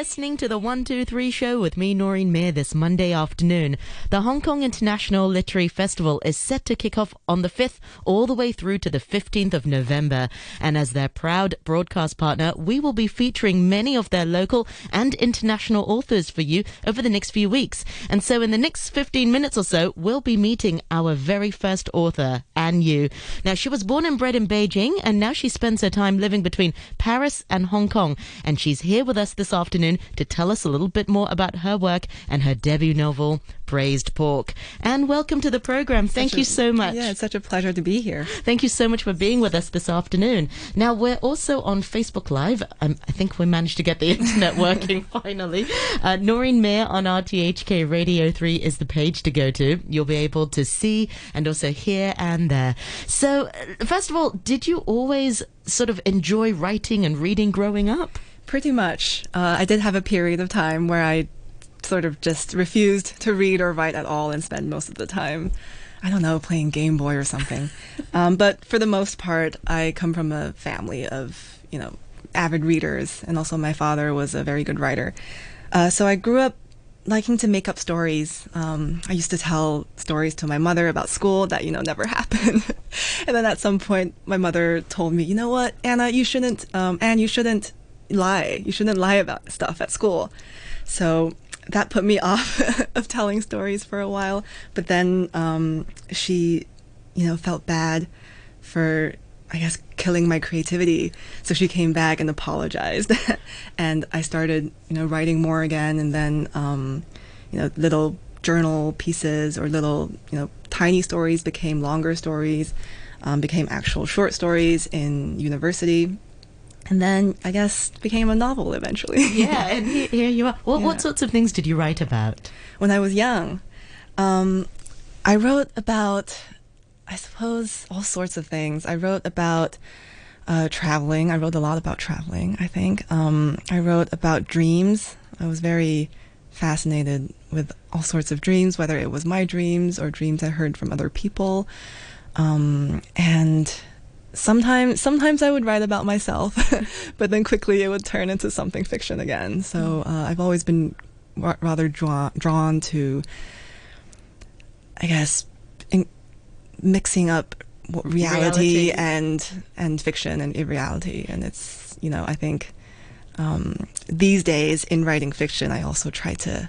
listening to the 123 show with me, Noreen Mir, this Monday afternoon. The Hong Kong International Literary Festival is set to kick off on the 5th all the way through to the 15th of November. And as their proud broadcast partner, we will be featuring many of their local and international authors for you over the next few weeks. And so in the next 15 minutes or so, we'll be meeting our very first author, An Yu. Now, she was born and bred in Beijing, and now she spends her time living between Paris and Hong Kong. And she's here with us this afternoon to tell us a little bit more about her work and her debut novel, Braised Pork. And welcome to the program. Thank Such you a- so much. Yeah, it's such a pleasure to be here. Thank you so much for being with us this afternoon. Now, we're also on Facebook Live. Um, I think we managed to get the internet working finally. Uh, Noreen Mir on RTHK Radio 3 is the page to go to. You'll be able to see and also hear and there. So, uh, first of all, did you always sort of enjoy writing and reading growing up? Pretty much. Uh, I did have a period of time where I sort of just refused to read or write at all and spend most of the time, I don't know, playing Game Boy or something. um, but for the most part, I come from a family of, you know, avid readers, and also my father was a very good writer. Uh, so I grew up liking to make up stories. Um, I used to tell stories to my mother about school that, you know, never happened. and then at some point, my mother told me, you know what, Anna, you shouldn't, um, An, you shouldn't lie. You shouldn't lie about stuff at school. So that put me off of telling stories for a while. But then um, she, you know, felt bad for, I guess, killing my creativity. So she came back and apologized. and I started, you know, writing more again. And then, um, you know, little journal pieces or little, you know, tiny stories became longer stories, um, became actual short stories in university. And then I guess became a novel eventually. Yeah, and here, you are. What, Yeah. what sorts of things did you write about? when I was young. Um, I wrote about, I suppose, all sorts of things. I wrote about uh, traveling. I wrote a lot about traveling, I think. Um, I wrote about dreams. I was very fascinated with all sorts of dreams, whether it was my dreams or dreams I heard from other people. Um, and sometimes sometimes I would write about myself, but then quickly it would turn into something fiction again. So uh, I've always been ra- rather drawn drawn to, I guess, in, mixing up reality, Reality. and and fiction and irreality. And it's you know I think um, these days in writing fiction, I also try to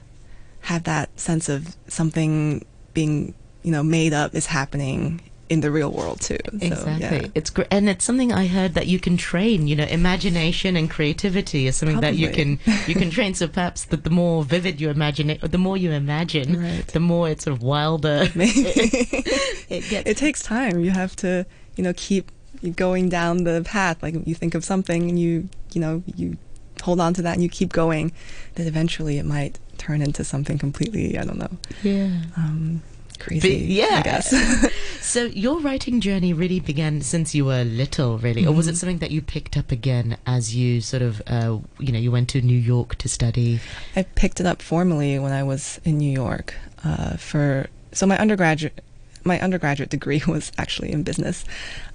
have that sense of something being you know made up is happening in the real world too. So, Exactly. yeah. It's great. And it's something I heard that you can train, you know, imagination and creativity is something that you can, you can train. So perhaps the, the more vivid you imagine it, the more you imagine, Right. the more it's sort of wilder it gets. it takes time. You have to, you know, keep going down the path. Like you think of something and you, you know, you hold on to that and you keep going. That eventually it might turn into something completely, I don't know, yeah. um, crazy. Yeah. I guess. So your writing journey really began since you were little, really, or was Mm-hmm. it something that you picked up again as you sort of, uh, you know, you went to New York to study? I picked it up formally when I was in New York uh, for so my undergraduate my undergraduate degree was actually in business,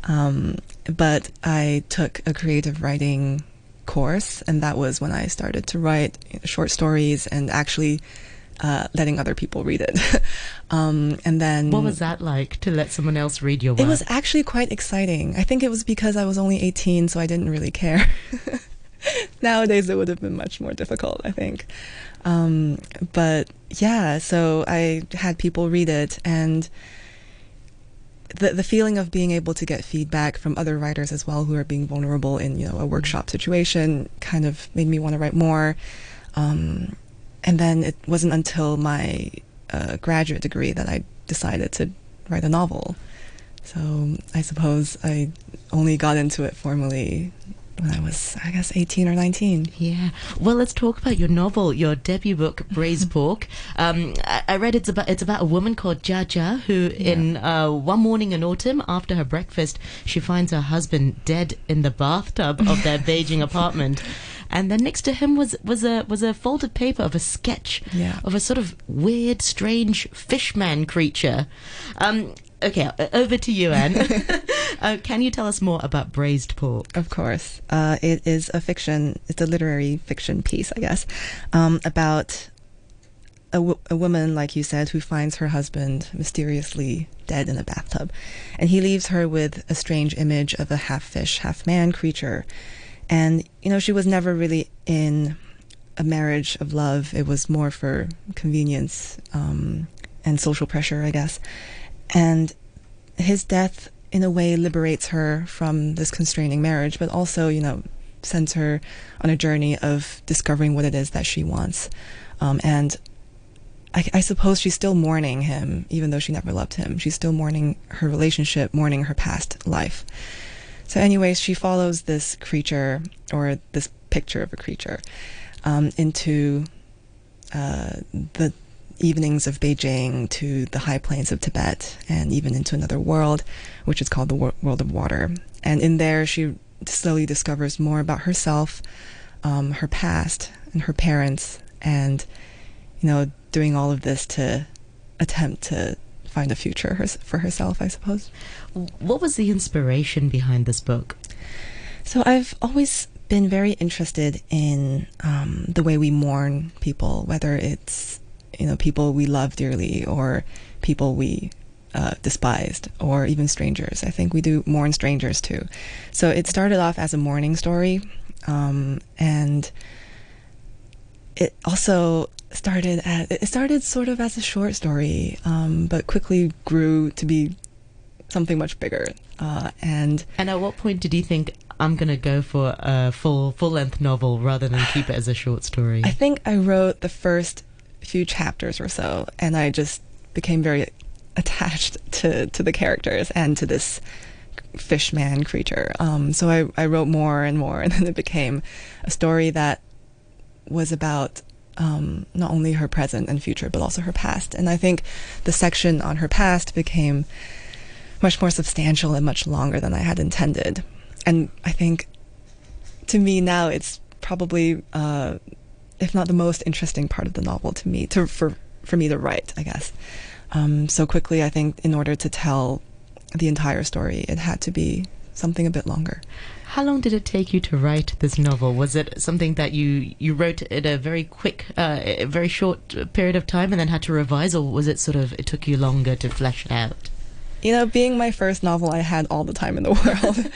um, but I took a creative writing course, and that was when I started to write short stories and actually uh, letting other people read it. um, and then What was that like to let someone else read your work? it was actually quite exciting. I think it was because I was only 18, so I didn't really care. Nowadays, it would have been much more difficult, I think. Um, but yeah, so I had people read it, and the the feeling of being able to get feedback from other writers as well who are being vulnerable in you know a workshop situation kind of made me want to write more. Um, and then it wasn't until my uh, graduate degree that I decided to write a novel. So I suppose I only got into it formally when I was, I guess, 18 or 19. Yeah. Well, let's talk about your novel, your debut book, Braised Pork. Um, I, I read it's about it's about a woman called Jia Jia who, in uh, one morning in autumn, after her breakfast, she finds her husband dead in the bathtub of their Beijing apartment. And then next to him was, was a was a folded paper of a sketch Yeah. of a sort of weird, strange fishman creature. Um, okay, over to you, An. uh, can you tell us more about Braised Pork? Of course. Uh, it is a fiction, it's a literary fiction piece, I guess, um, about a, w- a woman, like you said, who finds her husband mysteriously dead in a bathtub. And he leaves her with a strange image of a half fish, half man creature. And, you know, she was never really in a marriage of love. It was more for convenience um, and social pressure, I guess. And his death, in a way, liberates her from this constraining marriage, but also, you know, sends her on a journey of discovering what it is that she wants. Um, and I, I, suppose she's still mourning him, even though she never loved him. She's still mourning her relationship, mourning her past life. So, anyways, she follows this creature or this picture of a creature um, into uh, the evenings of Beijing to the high plains of Tibet and even into another world, which is called the wor- world of water. And in there, she slowly discovers more about herself, um, her past, and her parents, and you know, doing all of this to attempt to find a future for herself, I suppose. What was the inspiration behind this book? So I've always been very interested in um, the way we mourn people, whether it's you know people we love dearly or people we uh, despised or even strangers. I think we do mourn strangers too. So it started off as a mourning story, um, and it also started at it started sort of as a short story, um, but quickly grew to be something much bigger. Uh, and and at what point did you think I'm gonna go for a full full length novel rather than keep it as a short story? I think I wrote the first few chapters or so, and I just became very attached to to the characters and to this fishman creature. Um, so I, I wrote more and more, and then it became a story that was about um, not only her present and future, but also her past. And I think the section on her past became much more substantial and much longer than I had intended. And I think to me now it's probably, uh, if not the most interesting part of the novel to me, to for for me to write, I guess. Um, so quickly, I think in order to tell the entire story, it had to be something a bit longer. How long did it take you to write this novel? Was it something that you, you wrote in a very quick, uh, a very short period of time and then had to revise, or was it sort of, it took you longer to flesh it out? You know, being my first novel, I had all the time in the world,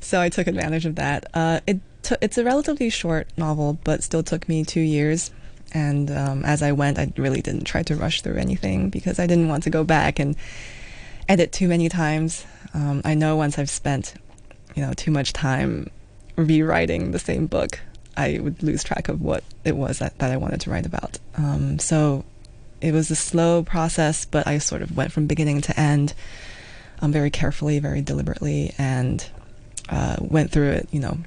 so I took advantage of that. Uh, it t- it's a relatively short novel, but still took me two years. And um, as I went, I really didn't try to rush through anything because I didn't want to go back and edit too many times. Um, I know once I've spent you know, too much time rewriting the same book, I would lose track of what it was that, that I wanted to write about. Um, so it was a slow process, but I sort of went from beginning to end um, very carefully, very deliberately, and uh, went through it, you know,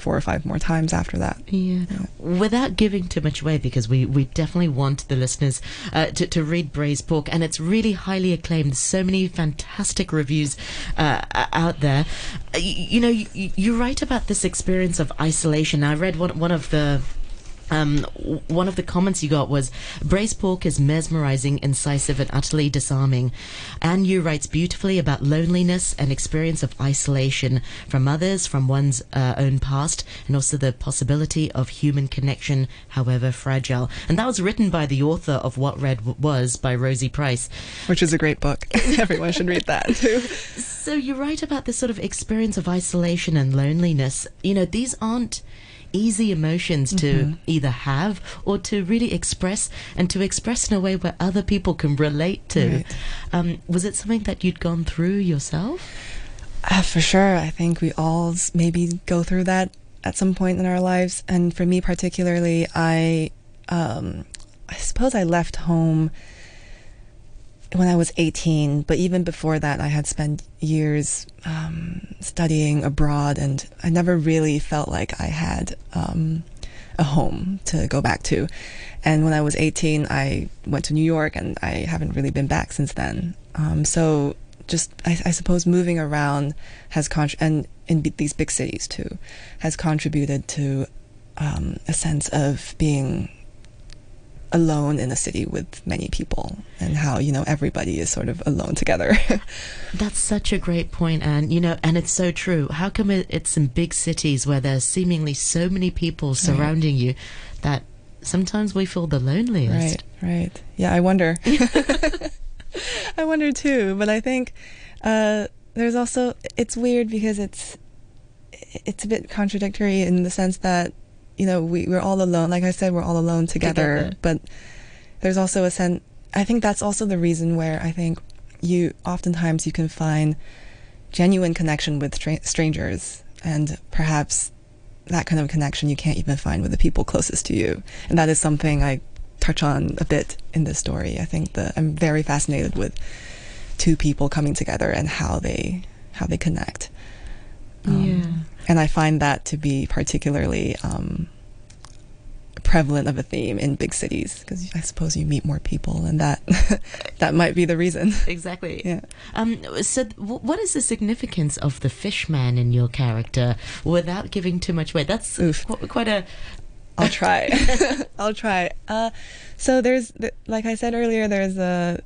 four or five more times after that. Yeah. yeah. Without giving too much away, because we, we definitely want the listeners uh, to, to read Braised Pork, and it's really highly acclaimed. So many fantastic reviews uh, out there. Uh, you, you know, you, you, write about this experience of isolation. I read one, one of the um, one of the comments you got was braised pork is mesmerizing, incisive, and utterly disarming. An Yu writes beautifully about loneliness and experience of isolation from others, from one's uh, own past, and also the possibility of human connection, however fragile. And that was written by the author of What Red Was by Rosie Price, which is a great book. Everyone should read that too. So you write about this sort of experience of isolation and loneliness. You know, these aren't easy emotions to mm-hmm. either have or to really express and to express in a way where other people can relate to. Right. Um, was it something that you'd gone through yourself? Uh, for sure. I think we all maybe go through that at some point in our lives. And for me, particularly, I, um, I suppose I left home when I was 18, but even before that, I had spent years um, studying abroad, and I never really felt like I had um, a home to go back to. And when I was 18, I went to New York, and I haven't really been back since then. Um, so, just I, I, suppose moving around has con- and in b- these big cities too has contributed to um, a sense of being alone in a city with many people and how you know everybody is sort of alone together. That's such a great point and you know and it's so true. How come it's in big cities where there's seemingly so many people surrounding right. you that sometimes we feel the loneliest? Right right. Yeah i wonder. I wonder too but i think uh, there's also it's weird because it's it's a bit contradictory in the sense that you know, we, we're all alone. Like I said, we're all alone together. together. But there's also a sense, I think that's also the reason where I think you, oftentimes you can find genuine connection with tra- strangers and perhaps that kind of connection you can't even find with the people closest to you. And that is something I touch on a bit in this story. I think that I'm very fascinated with two people coming together and how they how they connect. Um, yeah and I find that to be particularly um, prevalent of a theme in big cities because I suppose you meet more people, and that that might be the reason. Exactly. Yeah. Um, so, w- what is the significance of the fishman in your character, without giving too much away? That's qu- quite a. I'll try. I'll try. Uh, so there's, like I said earlier, there's a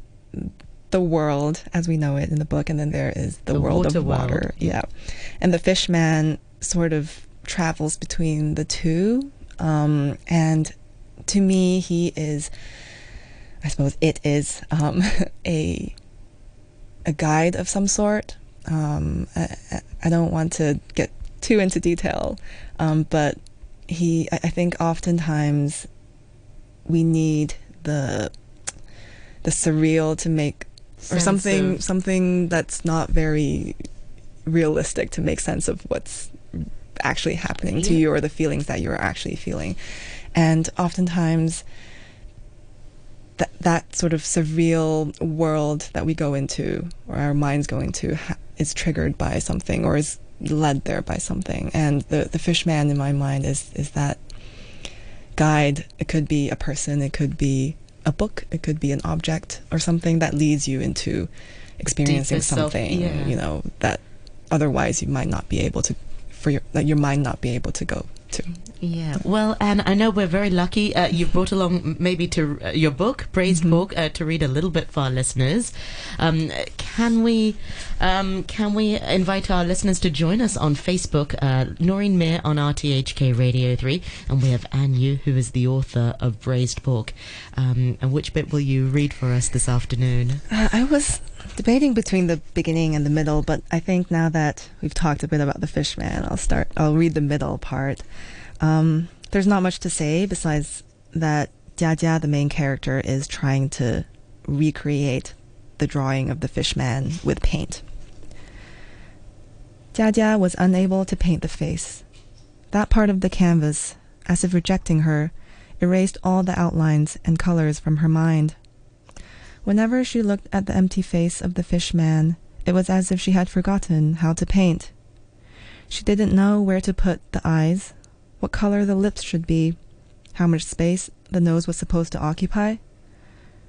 the world as we know it in the book, and then there is the, the world of water. World. Yeah, and the fishman sort of travels between the two. Um, and to me, he is, I suppose it is um, a a guide of some sort. Um, I, I, don't want to get too into detail, um, but he, I, I think, oftentimes we need the the surreal to make or something of... something that's not very realistic to make sense of what's actually happening yeah. to you or the feelings that you're actually feeling. And oftentimes, that that sort of surreal world that we go into, or our minds go into, ha- is triggered by something or is led there by something. And the the fish man in my mind is is that guide. It could be a person. It could be a book. It could be an object or something that leads you into experiencing something. Self, yeah. You know that otherwise you might not be able to for your that your mind not be able to go to. Yeah, well, and I know we're very lucky. Uh, you brought along maybe to uh, your book, praised mm-hmm. book, uh, to read a little bit for our listeners. Um, can we um, can we invite our listeners to join us on Facebook? Uh, Noreen Mir on RTHK Radio Three, and we have An Yu, who is the author of Braised Pork. Um, and which bit will you read for us this afternoon? Uh, I was debating between the beginning and the middle, but I think now that we've talked a bit about the fishman, I'll start. I'll read the middle part. Um, there's not much to say besides that Jia Jia, the main character, is trying to recreate the drawing of the fishman with paint. Jia Jia was unable to paint the face. That part of the canvas, as if rejecting her, erased all the outlines and colors from her mind. Whenever she looked at the empty face of the fish man, it was as if she had forgotten how to paint. She didn't know where to put the eyes, what color the lips should be, how much space the nose was supposed to occupy.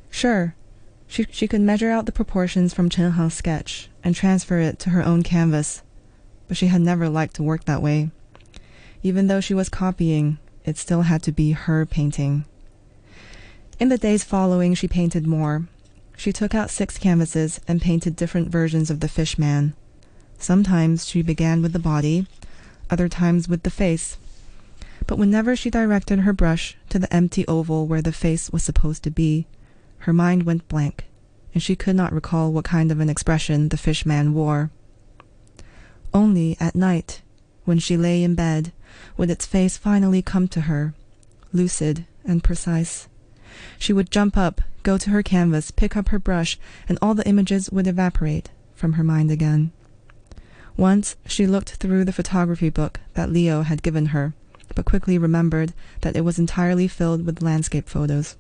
Sure, she, she could measure out the proportions from Chen Hang's sketch and transfer it to her own canvas, but she had never liked to work that way. Even though she was copying, it still had to be her painting. In the days following, she painted more, she took out six canvases and painted different versions of the fish man. Sometimes she began with the body, other times with the face. But whenever she directed her brush to the empty oval where the face was supposed to be, her mind went blank, and she could not recall what kind of an expression the fish man wore. Only at night, when she lay in bed, would its face finally come to her, lucid and precise. She would jump up go to her canvas, pick up her brush, and all the images would evaporate from her mind again. Once she looked through the photography book that Leo had given her, but quickly remembered that it was entirely filled with landscape photos.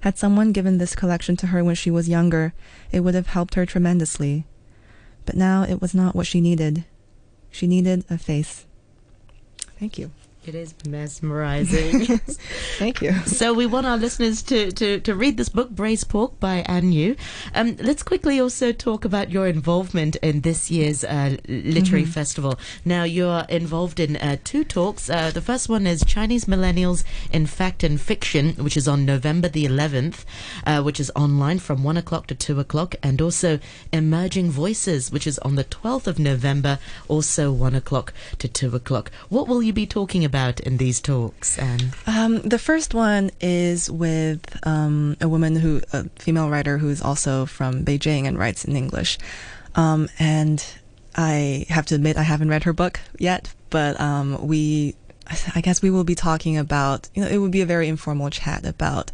Had someone given this collection to her when she was younger, it would have helped her tremendously. But now it was not what she needed. She needed a face. Thank you. It is mesmerizing. Thank you. So we want our listeners to, to, to read this book, Braised Pork by An Yu. Um, let's quickly also talk about your involvement in this year's uh, literary festival. Now, you're involved in uh, two talks. Uh, the first one is Chinese Millennials in Fact and Fiction, which is on November the 11th, uh, which is online from 1 o'clock to 2 o'clock, and also Emerging Voices, which is on the 12th of November, also 1 o'clock to 2 o'clock. What will you be talking about in these talks, An? Um, the first one is with um, a woman who, a female writer who is also from Beijing and writes in English. Um, and I have to admit, I haven't read her book yet, but um, we, I guess we will be talking about, you know, it would be a very informal chat about,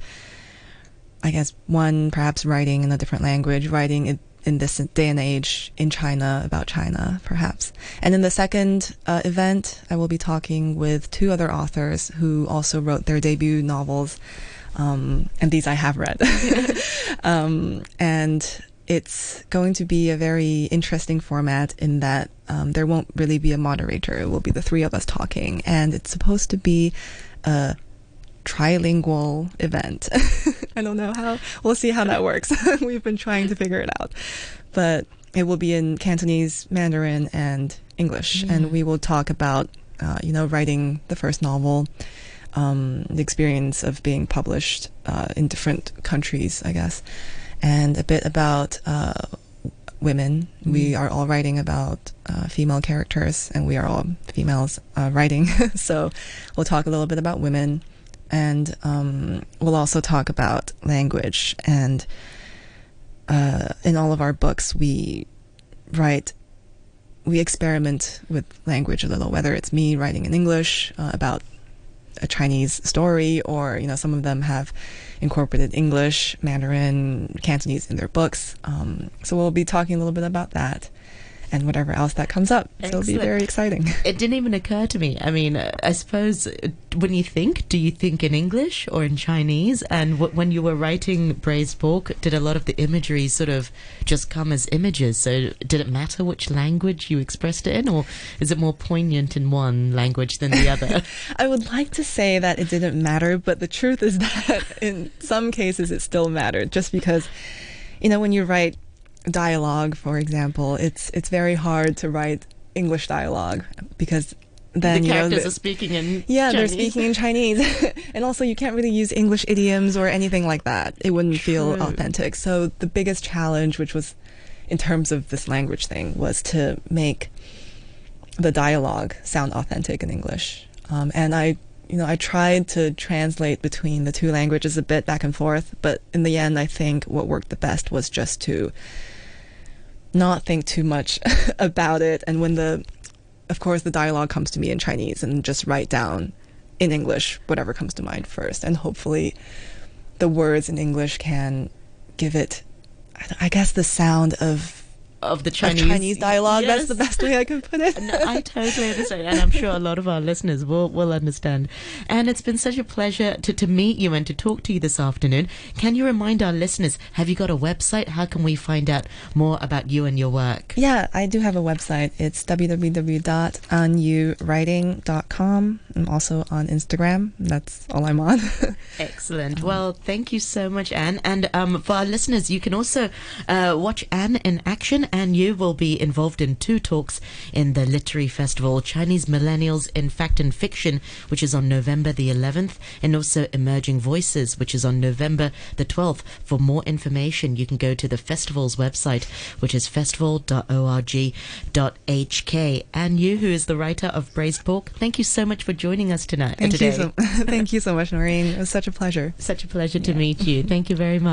I guess, one, perhaps writing in a different language, writing it in this day and age in China about China, perhaps. And in the second uh, event, I will be talking with two other authors who also wrote their debut novels, um, and these I have read. um, and it's going to be a very interesting format in that um, there won't really be a moderator. It will be the three of us talking, and it's supposed to be a trilingual event. I don't know how. We'll see how that works. We've been trying to figure it out, but it will be in Cantonese, Mandarin, and English, and we will talk about, uh, you know, writing the first novel, um, the experience of being published uh, in different countries, I guess, and a bit about. Uh, women. We are all writing about uh, female characters, and we are all females uh, writing. so we'll talk a little bit about women, and um, we'll also talk about language. And uh, in all of our books, we write, we experiment with language a little, whether it's me writing in English uh, about a Chinese story, or you know, some of them have incorporated English, Mandarin, Cantonese in their books. Um, so we'll be talking a little bit about that and whatever else that comes up. So it'll be very exciting. It didn't even occur to me. I mean, I suppose uh, when you think, do you think in English or in Chinese? And w- when you were writing Braised Pork, did a lot of the imagery sort of just come as images? So did it matter which language you expressed it in, or is it more poignant in one language than the other? I would like to say that it didn't matter, but the truth is that in some cases it still mattered just because, you know, when you write dialogue, for example, it's it's very hard to write English dialogue because then the you know characters the- are speaking in yeah, they're speaking in Chinese. and also, you can't really use English idioms or anything like that. It wouldn't feel authentic. So, the biggest challenge, which was in terms of this language thing, was to make the dialogue sound authentic in English. Um, and I, you know, I tried to translate between the two languages a bit back and forth, but in the end, I think what worked the best was just to not think too much about it. And when the, of course, the dialogue comes to me in Chinese, and just write down in English whatever comes to mind first, and hopefully, the words in English can give it, I- guess, the sound of of the of Chinese, Chinese, dialogue. Yes. That's the best way I can put it. No, I totally understand, and I'm sure a lot of our listeners will, will understand. And it's been such a pleasure to, to meet you and to talk to you this afternoon. Can you remind our listeners, have you got a website? How can we find out more about you and your work? Yeah, I do have a website. It's www.anywriting.com. I'm also on Instagram. That's all I'm on. Excellent. Well, thank you so much, An. And um, for our listeners, you can also uh, watch An in action, and you will be involved in two talks in the Literary Festival Chinese Millennials in Fact and Fiction, which is on November the 11th, and also Emerging Voices, which is on November the 12th. For more information, you can go to the festival's website, which is festival.org.hk. An Yu, who is the writer of Braised Pork, thank you so much for joining us tonight. Thank today. you so, thank you so much, Noreen. It was such a pleasure. Such a pleasure to meet you. Thank you very much.